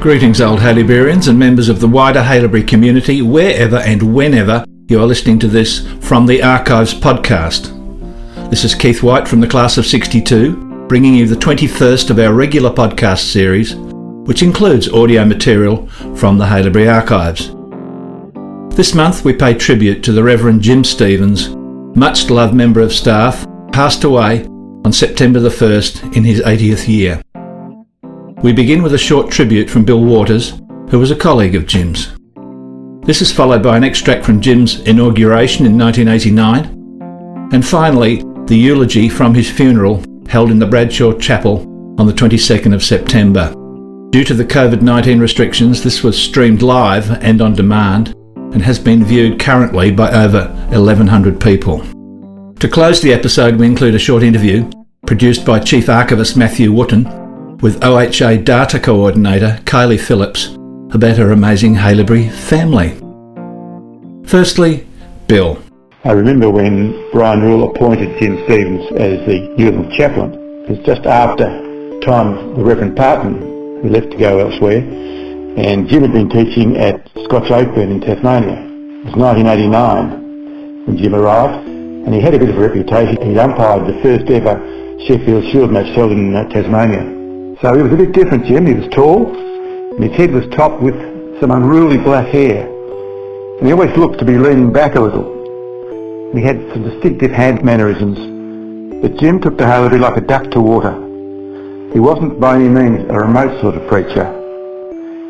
Greetings, old Haileyburyans and members of the wider Haileybury community, wherever and whenever you are listening to this from the Archives podcast. This is Keith White from the class of 62, bringing you the 21st of our regular podcast series, which includes audio material from the Haileybury Archives. This month we pay tribute to the Reverend Jim Stevens, much loved member of staff, passed away on September the 1st in his 80th year. We begin with a short tribute from Bill Waters, who was a colleague of Jim's. This is followed by an extract from Jim's inauguration in 1989, and finally, the eulogy from his funeral held in the Bradshaw Chapel on the 22nd of September. Due to the COVID 19 restrictions, this was streamed live and on demand and has been viewed currently by over 1,100 people. To close the episode, we include a short interview produced by Chief Archivist Matthew Wootton with OHA Data Coordinator Kylie Phillips about her amazing Haileybury family. Firstly, Bill. I remember when Brian Rule appointed Jim Stevens as the Newlands chaplain. It was just after time the Reverend Parton, who left to go elsewhere, and Jim had been teaching at Scotch Oakburn in Tasmania. It was 1989 when Jim arrived, and he had a bit of a reputation. He'd umpired the first ever Sheffield Shield match held in uh, Tasmania. So he was a bit different, Jim. He was tall, and his head was topped with some unruly black hair. And he always looked to be leaning back a little. And he had some distinctive hand mannerisms. But Jim took to Haileybury like a duck to water. He wasn't by any means a remote sort of preacher.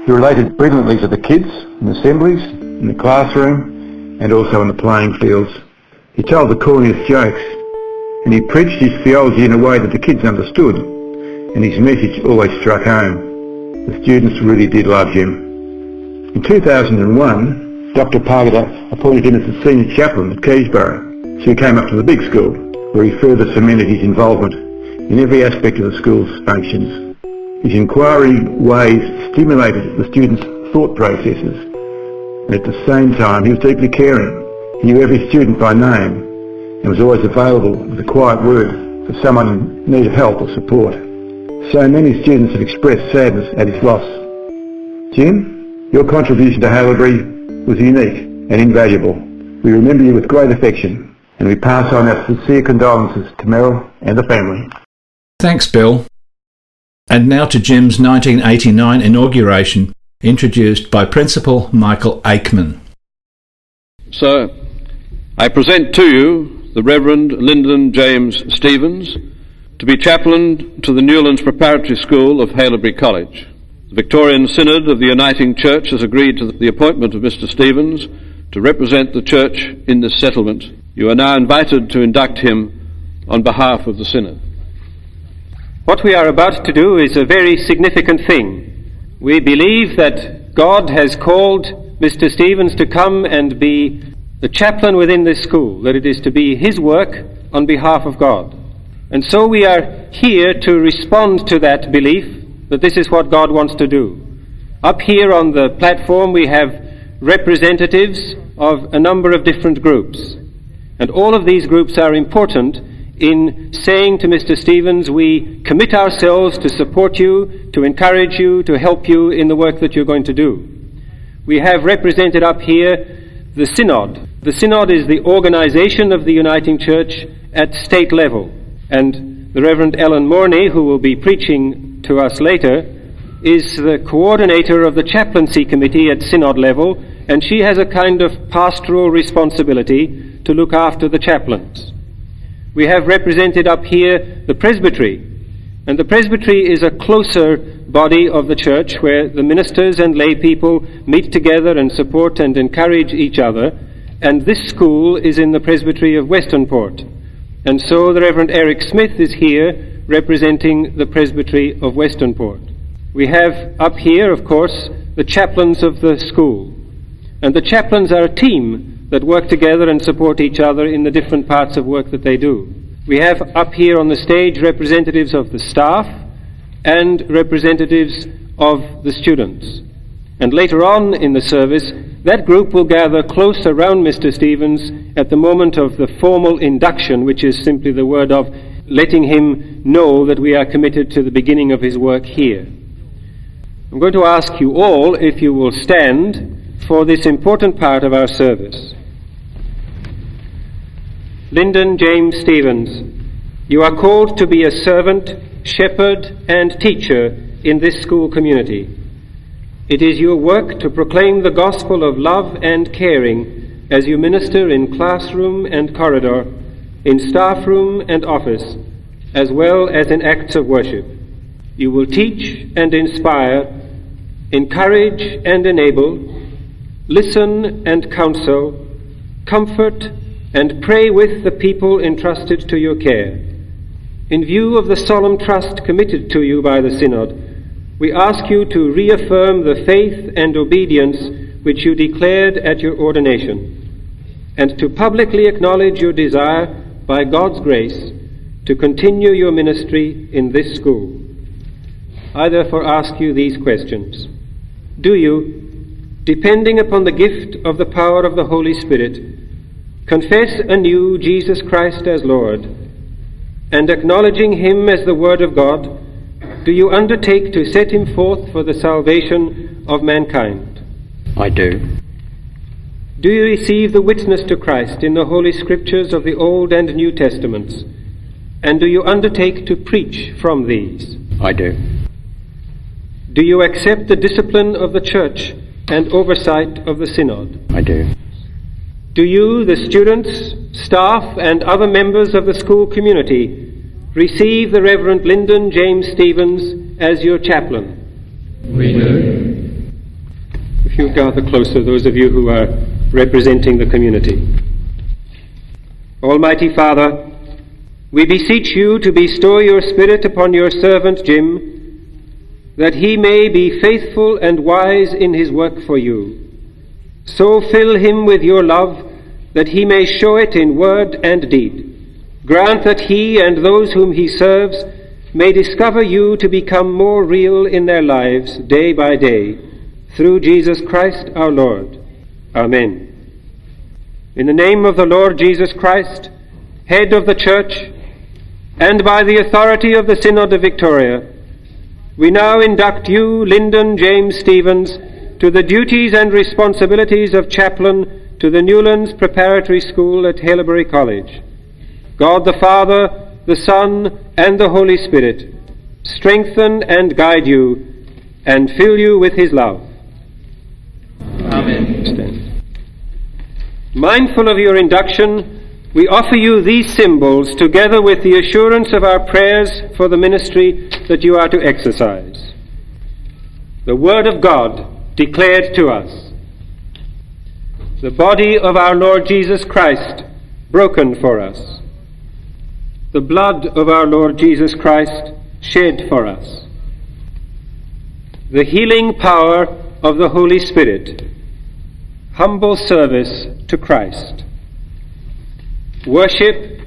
He related brilliantly to the kids in assemblies, in the classroom, and also in the playing fields. He told the corniest jokes, and he preached his theology in a way that the kids understood and his message always struck home. The students really did love him. In 2001, Dr Pargeter appointed him as the senior chaplain at Keysborough, so he came up to the big school, where he further cemented his involvement in every aspect of the school's functions. His inquiry ways stimulated the students' thought processes, and at the same time he was deeply caring. He knew every student by name, and was always available with a quiet word for someone in need of help or support. So many students have expressed sadness at his loss. Jim, your contribution to Haileybury was unique and invaluable. We remember you with great affection and we pass on our sincere condolences to Merrill and the family. Thanks, Bill. And now to Jim's 1989 inauguration, introduced by Principal Michael Aikman. Sir, I present to you the Reverend Lyndon James Stevens, to be chaplain to the Newlands Preparatory School of Haileybury College. The Victorian Synod of the Uniting Church has agreed to the appointment of Mr. Stevens to represent the Church in this settlement. You are now invited to induct him on behalf of the Synod. What we are about to do is a very significant thing. We believe that God has called Mr. Stevens to come and be the chaplain within this school, that it is to be his work on behalf of God. And so we are here to respond to that belief that this is what God wants to do. Up here on the platform we have representatives of a number of different groups. And all of these groups are important in saying to Mr. Stevens, we commit ourselves to support you, to encourage you, to help you in the work that you're going to do. We have represented up here the Synod. The Synod is the organization of the Uniting Church at state level. And the Reverend Ellen Morney, who will be preaching to us later, is the coordinator of the chaplaincy committee at synod level, and she has a kind of pastoral responsibility to look after the chaplains. We have represented up here the presbytery, and the presbytery is a closer body of the church where the ministers and lay people meet together and support and encourage each other, and this school is in the presbytery of Westernport. And so the Reverend Eric Smith is here representing the Presbytery of Westernport. We have up here, of course, the chaplains of the school. And the chaplains are a team that work together and support each other in the different parts of work that they do. We have up here on the stage representatives of the staff and representatives of the students. And later on in the service, that group will gather close around Mr. Stevens at the moment of the formal induction, which is simply the word of letting him know that we are committed to the beginning of his work here. I'm going to ask you all if you will stand for this important part of our service. Lyndon James Stevens, you are called to be a servant, shepherd, and teacher in this school community. It is your work to proclaim the gospel of love and caring as you minister in classroom and corridor, in staff room and office, as well as in acts of worship. You will teach and inspire, encourage and enable, listen and counsel, comfort and pray with the people entrusted to your care. In view of the solemn trust committed to you by the Synod, we ask you to reaffirm the faith and obedience which you declared at your ordination, and to publicly acknowledge your desire, by God's grace, to continue your ministry in this school. I therefore ask you these questions. Do you, depending upon the gift of the power of the Holy Spirit, confess anew Jesus Christ as Lord, and acknowledging Him as the Word of God, do you undertake to set him forth for the salvation of mankind? I do. Do you receive the witness to Christ in the Holy Scriptures of the Old and New Testaments? And do you undertake to preach from these? I do. Do you accept the discipline of the Church and oversight of the Synod? I do. Do you, the students, staff, and other members of the school community, receive the Reverend Lyndon James Stevens as your chaplain? We do. If you gather closer, those of you who are representing the community. Almighty Father, we beseech you to bestow your Spirit upon your servant Jim, that he may be faithful and wise in his work for you. So fill him with your love, that he may show it in word and deed. Grant that he and those whom he serves may discover you to become more real in their lives day by day, through Jesus Christ our Lord. Amen. In the name of the Lord Jesus Christ, head of the Church, and by the authority of the Synod of Victoria, we now induct you, Lyndon James Stevens, to the duties and responsibilities of chaplain to the Newlands Preparatory School at Haileybury College. God the Father, the Son, and the Holy Spirit strengthen and guide you and fill you with his love. Amen. Stand. Mindful of your induction, we offer you these symbols together with the assurance of our prayers for the ministry that you are to exercise. The Word of God declared to us. The body of our Lord Jesus Christ broken for us the blood of our Lord Jesus Christ shed for us, the healing power of the Holy Spirit, humble service to Christ, worship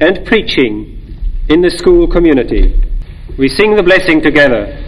and preaching in the school community. We sing the blessing together.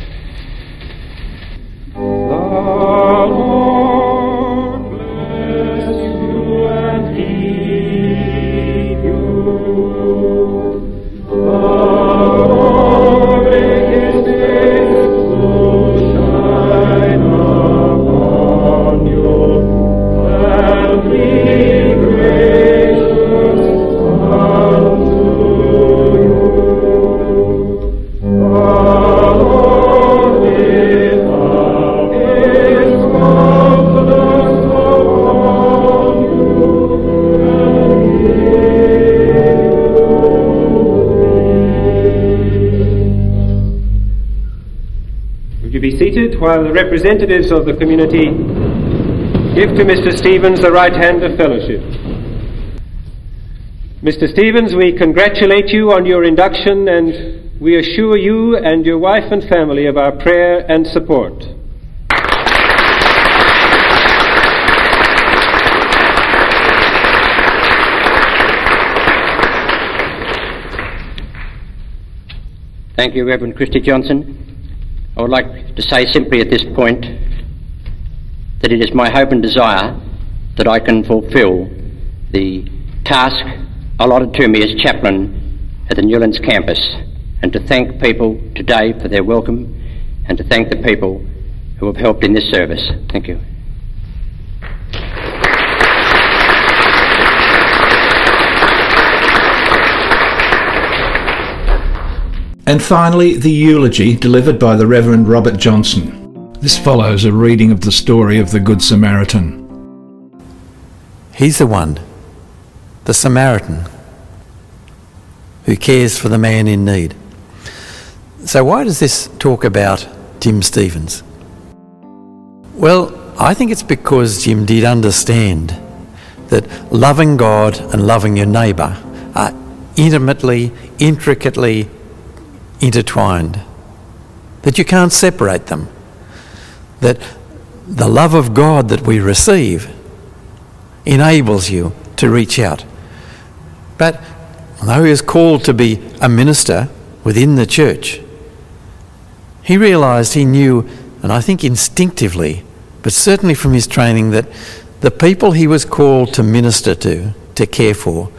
While the representatives of the community give to Mr. Stevens the right hand of fellowship. Mr. Stevens, we congratulate you on your induction and we assure you and your wife and family of our prayer and support. Thank you, Reverend Christy Johnson. I would like to say simply at this point that it is my hope and desire that I can fulfil the task allotted to me as chaplain at the Newlands campus and to thank people today for their welcome and to thank the people who have helped in this service. Thank you. And finally, the eulogy delivered by the Reverend Robert Johnson. This follows a reading of the story of the Good Samaritan. He's the one, the Samaritan, who cares for the man in need. So, why does this talk about Jim Stevens? Well, I think it's because Jim did understand that loving God and loving your neighbour are intimately, intricately intertwined, that you can't separate them, that the love of God that we receive enables you to reach out. But although he was called to be a minister within the church, he realised he knew, and I think instinctively, but certainly from his training, that the people he was called to minister to, to care for,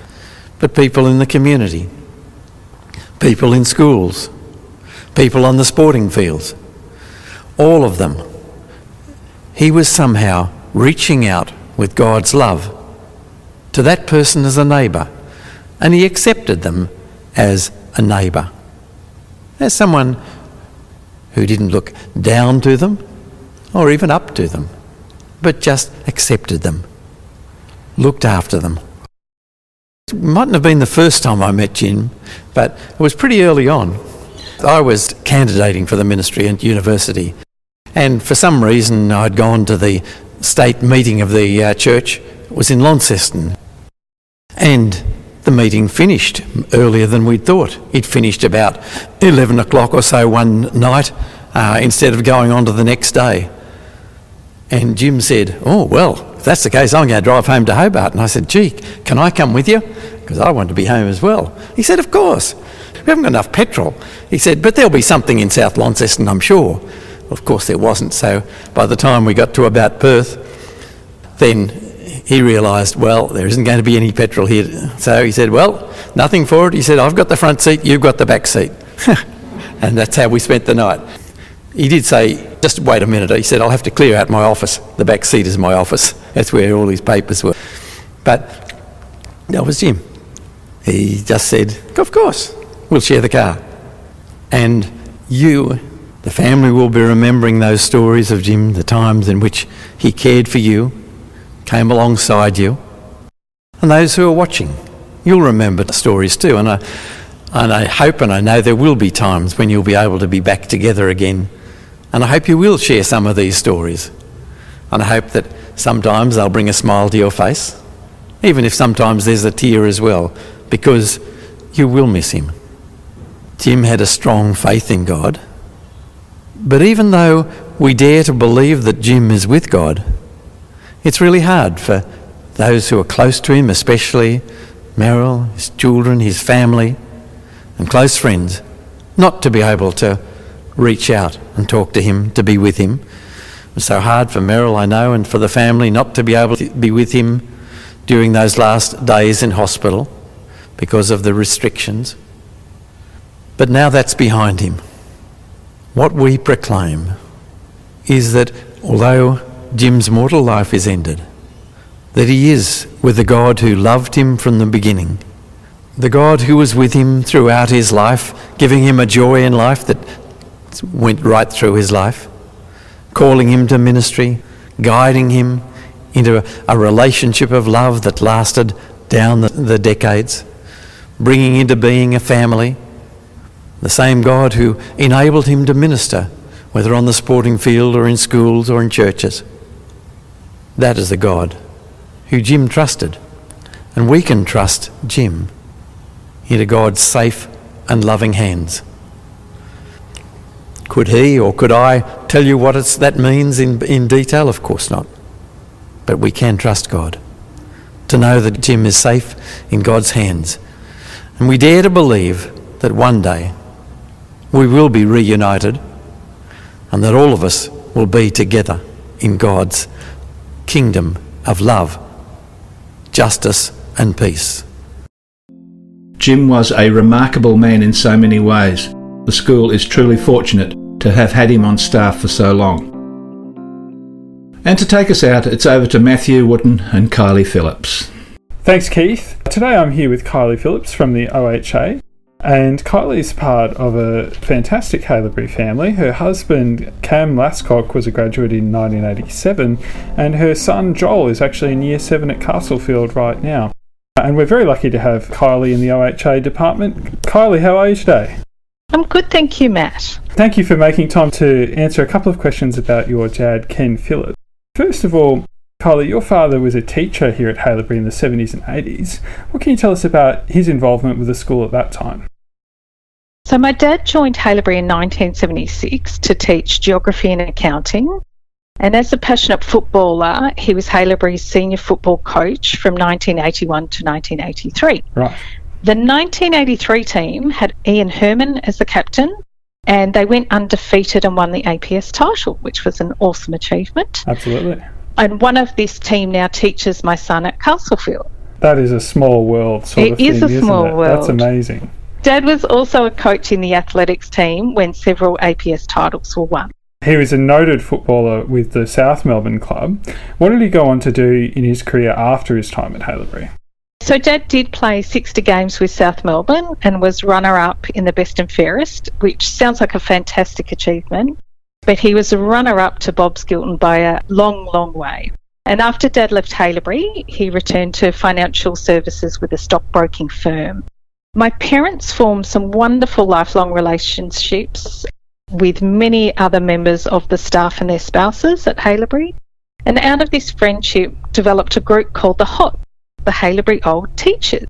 but people in the community, people in schools, people on the sporting fields, all of them. He was somehow reaching out with God's love to that person as a neighbour, and he accepted them as a neighbour, as someone who didn't look down to them or even up to them, but just accepted them, looked after them. It mightn't have been the first time I met Jim, but it was pretty early on. I was candidating for the ministry at university, and for some reason I'd gone to the state meeting of the uh, church. It was in Launceston, and the meeting finished earlier than we'd thought. It finished about 11 o'clock or so one night uh, instead of going on to the next day. And Jim said, Oh, well, if that's the case, I'm going to drive home to Hobart. And I said, Gee, can I come with you? Because I want to be home as well. He said, Of course. We haven't got enough petrol. He said, But there'll be something in South Launceston, I'm sure. Of course, there wasn't. So by the time we got to about Perth, then he realised, well, there isn't going to be any petrol here. So he said, well, nothing for it. He said, I've got the front seat, you've got the back seat. and that's how we spent the night. He did say, just wait a minute. He said, I'll have to clear out my office. The back seat is my office. That's where all his papers were. But that was Jim. He just said, of course, we'll share the car. And you, the family, will be remembering those stories of Jim, the times in which he cared for you, came alongside you. And those who are watching, you'll remember the stories too. And I, and I hope and I know there will be times when you'll be able to be back together again. And I hope you will share some of these stories. And I hope that sometimes they'll bring a smile to your face, even if sometimes there's a tear as well, because you will miss him. Jim had a strong faith in God. But even though we dare to believe that Jim is with God, it's really hard for those who are close to him, especially Merrill, his children, his family, and close friends, not to be able to reach out and talk to him, to be with him. It's so hard for Merrill, I know, and for the family not to be able to be with him during those last days in hospital because of the restrictions. But now that's behind him. What we proclaim is that although Jim's mortal life is ended, that he is with the God who loved him from the beginning, the God who was with him throughout his life, giving him a joy in life that went right through his life, calling him to ministry, guiding him into a, relationship of love that lasted down the decades, bringing into being a family the same God who enabled him to minister, whether on the sporting field or in schools or in churches. That is the God who Jim trusted. And we can trust Jim into God's safe and loving hands. Could he or could I tell you what that means in, in detail? Of course not. But we can trust God to know that Jim is safe in God's hands. And we dare to believe that one day we will be reunited and that all of us will be together in God's kingdom of love, justice, and peace. Jim was a remarkable man in so many ways. The school is truly fortunate to have had him on staff for so long. And to take us out, it's over to Matthew Wootton and Kylie Phillips. Thanks, Keith. Today I'm here with Kylie Phillips from the OHA. And Kylie's part of a fantastic Haileybury family. Her husband, Cam Lascock, was a graduate in 1987, and her son, Joel, is actually in year 7 at Castlefield right now. And we're very lucky to have Kylie in the OHA department. Kylie, how are you today? I'm good, thank you, Matt. Thank you for making time to answer a couple of questions about your dad, Ken Phillips. First of all, Kylie, your father was a teacher here at Haileybury in the 70s and 80s. What can you tell us about his involvement with the school at that time? So, my dad joined Haileybury in 1976 to teach geography and accounting. And as a passionate footballer, he was Haileybury's senior football coach from 1981 to 1983. Right. The 1983 team had Ian Herman as the captain, and they went undefeated and won the APS title, which was an awesome achievement. Absolutely. And one of this team now teaches my son at Castlefield. That is a small world sort It of thing. is a small it? That's amazing. Dad was also a coach in the athletics team when several APS titles were won. He was a noted footballer with the South Melbourne club. What did he go on to do in his career after his time at Haileybury? So Dad did play 60 games with South Melbourne and was runner-up in the best and fairest, which sounds like a fantastic achievement. But he was a runner-up to Bob Skilton by a long, long way. And after Dad left Haileybury, he returned to financial services with a stockbroking firm. My parents formed some wonderful lifelong relationships with many other members of the staff and their spouses at Haileybury. And out of this friendship developed a group called the HOT, the Haileybury Old Teachers.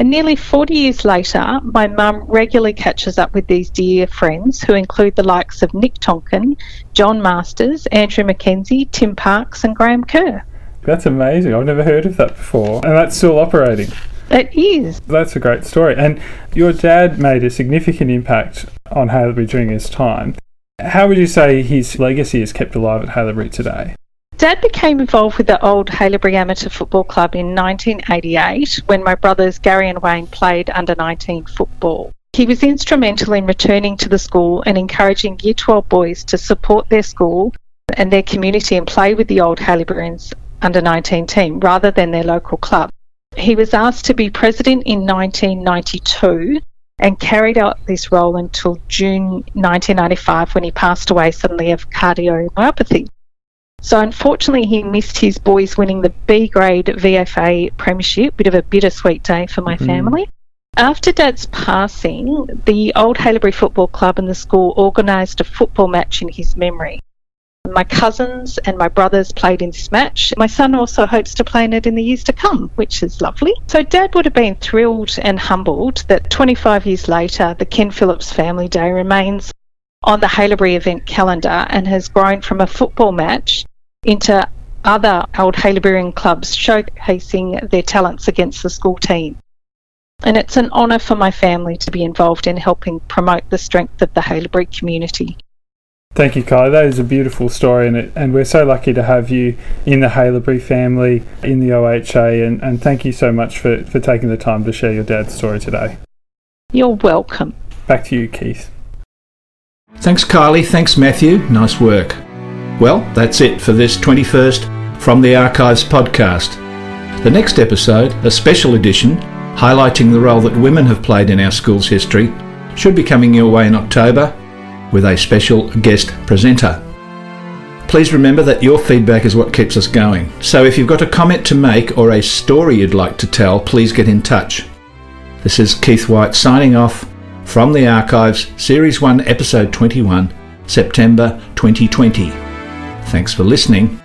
And nearly 40 years later, my mum regularly catches up with these dear friends who include the likes of Nick Tonkin, John Masters, Andrew McKenzie, Tim Parks, and Graham Kerr. That's amazing. I've never heard of that before. And that's still operating. It is. That's a great story. And your dad made a significant impact on Haileybury during his time. How would you say his legacy is kept alive at Haileybury today? Dad became involved with the old Haileybury Amateur Football Club in 1988 when my brothers Gary and Wayne played under 19 football. He was instrumental in returning to the school and encouraging Year 12 boys to support their school and their community and play with the old Haileyburyans under 19 team rather than their local club. He was asked to be president in 1992 and carried out this role until June 1995 when he passed away suddenly of cardiomyopathy. So unfortunately, he missed his boys winning the B grade VFA premiership. Bit of a bittersweet day for my mm-hmm. family. After Dad's passing, the old Haileybury Football Club and the school organised a football match in his memory. My cousins and my brothers played in this match. My son also hopes to play in it in the years to come, which is lovely. So, Dad would have been thrilled and humbled that 25 years later, the Ken Phillips Family Day remains on the Haileybury event calendar and has grown from a football match into other old Haileyburyan clubs showcasing their talents against the school team. And it's an honour for my family to be involved in helping promote the strength of the Haileybury community. Thank you, Kai. That is a beautiful story, and, it, and we're so lucky to have you in the Haileybury family, in the OHA, and, and thank you so much for, for taking the time to share your dad's story today. You're welcome. Back to you, Keith. Thanks, Kylie. Thanks, Matthew. Nice work. Well, that's it for this 21st From the Archives podcast. The next episode, a special edition highlighting the role that women have played in our school's history, should be coming your way in October with a special guest presenter. Please remember that your feedback is what keeps us going. So if you've got a comment to make or a story you'd like to tell, please get in touch. This is Keith White signing off from the Archives, Series 1, Episode 21, September 2020. Thanks for listening.